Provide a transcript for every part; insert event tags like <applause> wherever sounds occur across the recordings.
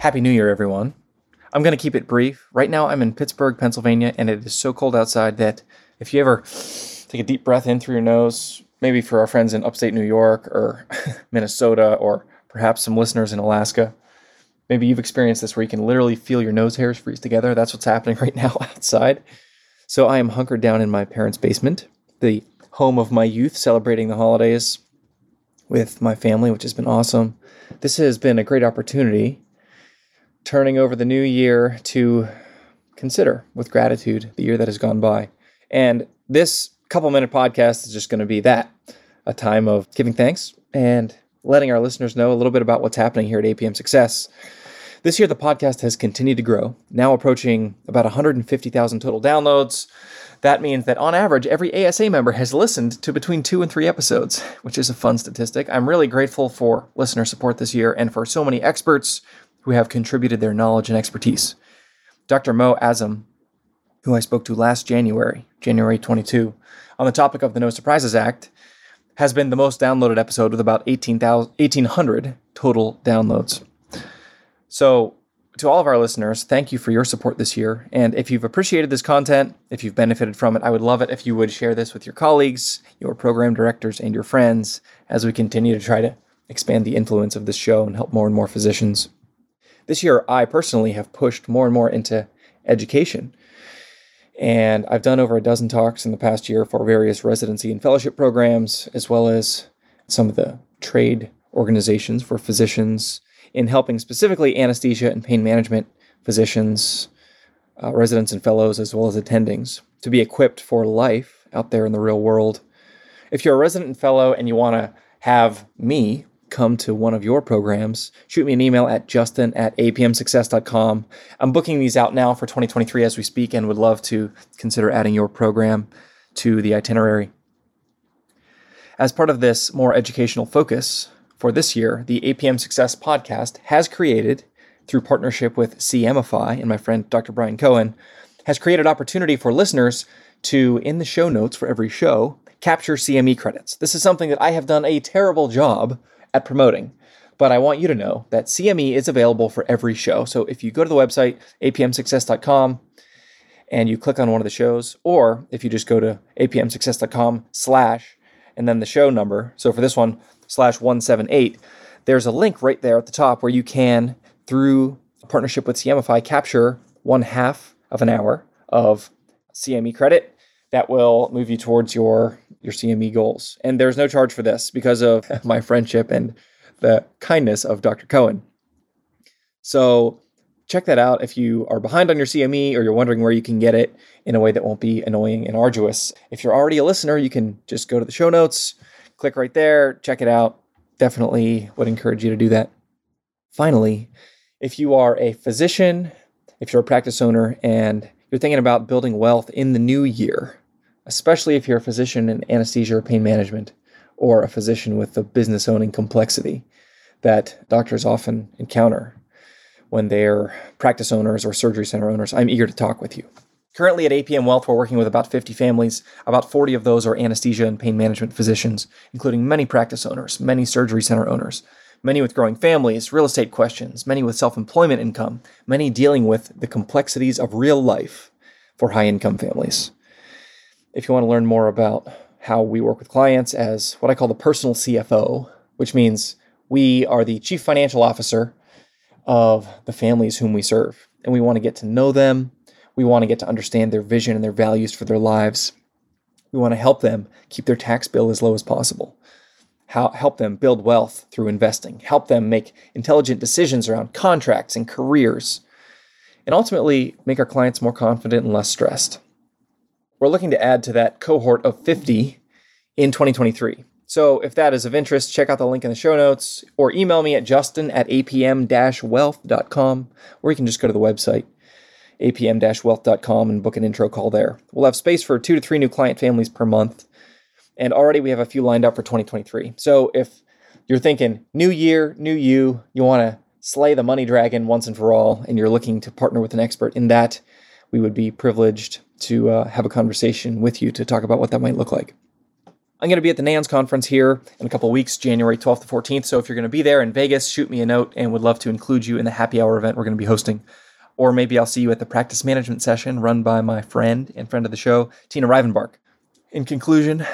Happy New Year, everyone. I'm going to keep it brief. Right now, I'm in Pittsburgh, Pennsylvania, and it is so cold outside that if you ever take a deep breath in through your nose, maybe for our friends in upstate New York or <laughs> Minnesota, or perhaps some listeners in Alaska, maybe you've experienced this where you can literally feel your nose hairs freeze together. That's what's happening <laughs> right now outside. So I am hunkered down in my parents' basement, the home of my youth, celebrating the holidays with my family, which has been awesome. This has been a great opportunity turning over the new year to consider with gratitude the year that has gone by. And this couple minute podcast is just going to be that a time of giving thanks and letting our listeners know a little bit about what's happening here at APM Success. This year, the podcast has continued to grow, now approaching about 150,000 total downloads. That means that on average, every ASA member has listened to between two and three episodes, which is a fun statistic. I'm really grateful for listener support this year and for so many experts who have contributed their knowledge and expertise. Dr. Mo Azam, who I spoke to last January, January 22, on the topic of the No Surprises Act, has been the most downloaded episode with about 1,800 total downloads. So, to all of our listeners, thank you for your support this year. And if you've appreciated this content, if you've benefited from it, I would love it if you would share this with your colleagues, your program directors, and your friends as we continue to try to expand the influence of this show and help more and more physicians. This year, I personally have pushed more and more into education. And I've done over a dozen talks in the past year for various residency and fellowship programs, as well as some of the trade organizations for physicians in helping specifically anesthesia and pain management physicians, uh, residents and fellows, as well as attendings, to be equipped for life out there in the real world. If you're a resident and fellow and you want to have me come to one of your programs, shoot me an email at justin at apmsuccess.com. I'm booking these out now for 2023 as we speak and would love to consider adding your program to the itinerary. As part of this more educational focus for this year, the APM Success podcast has created, through partnership with CMEfy and my friend Dr. Brian Cohen, has created opportunity for listeners to, in the show notes for every show, capture CME credits. This is something that I have done a terrible job at promoting. But I want you to know that CME is available for every show. So if you go to the website, apmsuccess.com, and you click on one of the shows, or if you just go to apmsuccess.com slash and then the show number. So for this one, slash 178, there's a link right there at the top where you can, through a partnership with CMEfy, capture one half of an hour of CME credit that will move you towards your your CME goals. And there's no charge for this because of <laughs> my friendship and the kindness of Dr. Cohen. So check that out if you are behind on your CME or you're wondering where you can get it in a way that won't be annoying and arduous. If you're already a listener, you can just go to the show notes, click right there, check it out. Definitely would encourage you to do that. Finally, if you are a physician, if you're a practice owner, and you're thinking about building wealth in the new year, especially if you're a physician in anesthesia or pain management, or a physician with the business owning complexity that doctors often encounter when they're practice owners or surgery center owners, I'm eager to talk with you. Currently at APM Wealth, we're working with about 50 families. About 40 of those are anesthesia and pain management physicians, including many practice owners, many surgery center owners, many with growing families, real estate questions, many with self employment income, many dealing with the complexities of real life for high income families. If you want to learn more about how we work with clients as what I call the personal CFO, which means we are the chief financial officer of the families whom we serve. And we want to get to know them. We want to get to understand their vision and their values for their lives. We want to help them keep their tax bill as low as possible. Help them build wealth through investing, help them make intelligent decisions around contracts and careers, and ultimately make our clients more confident and less stressed. We're looking to add to that cohort of 50 in 2023. So if that is of interest, check out the link in the show notes or email me at justin at apm-wealth.com or you can just go to the website apm-wealth.com and book an intro call there. We'll have space for two to three new client families per month. And already we have a few lined up for 2023. So if you're thinking new year, new you, you want to slay the money dragon once and for all, and you're looking to partner with an expert in that, we would be privileged to uh, have a conversation with you to talk about what that might look like. I'm going to be at the NANS conference here in a couple weeks, January 12th to 14th. So if you're going to be there in Vegas, shoot me a note and would love to include you in the happy hour event we're going to be hosting. Or maybe I'll see you at the practice management session run by my friend and friend of the show, Tina Rivenbark. In conclusion,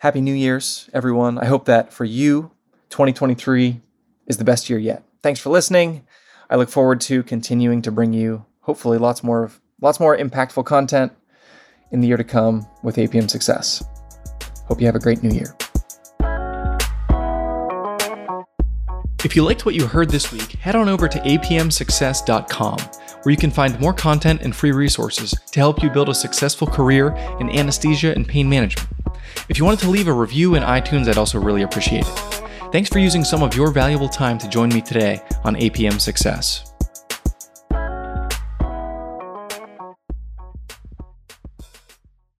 Happy New Year's, everyone. I hope that for you, 2023 is the best year yet. Thanks for listening. I look forward to continuing to bring you hopefully lots more of lots more impactful content in the year to come with APM Success. Hope you have a great new year. If you liked what you heard this week, head on over to apmsuccess.com, where you can find more content and free resources to help you build a successful career in anesthesia and pain management. If you wanted to leave a review in iTunes, I'd also really appreciate it. Thanks for using some of your valuable time to join me today on APM Success.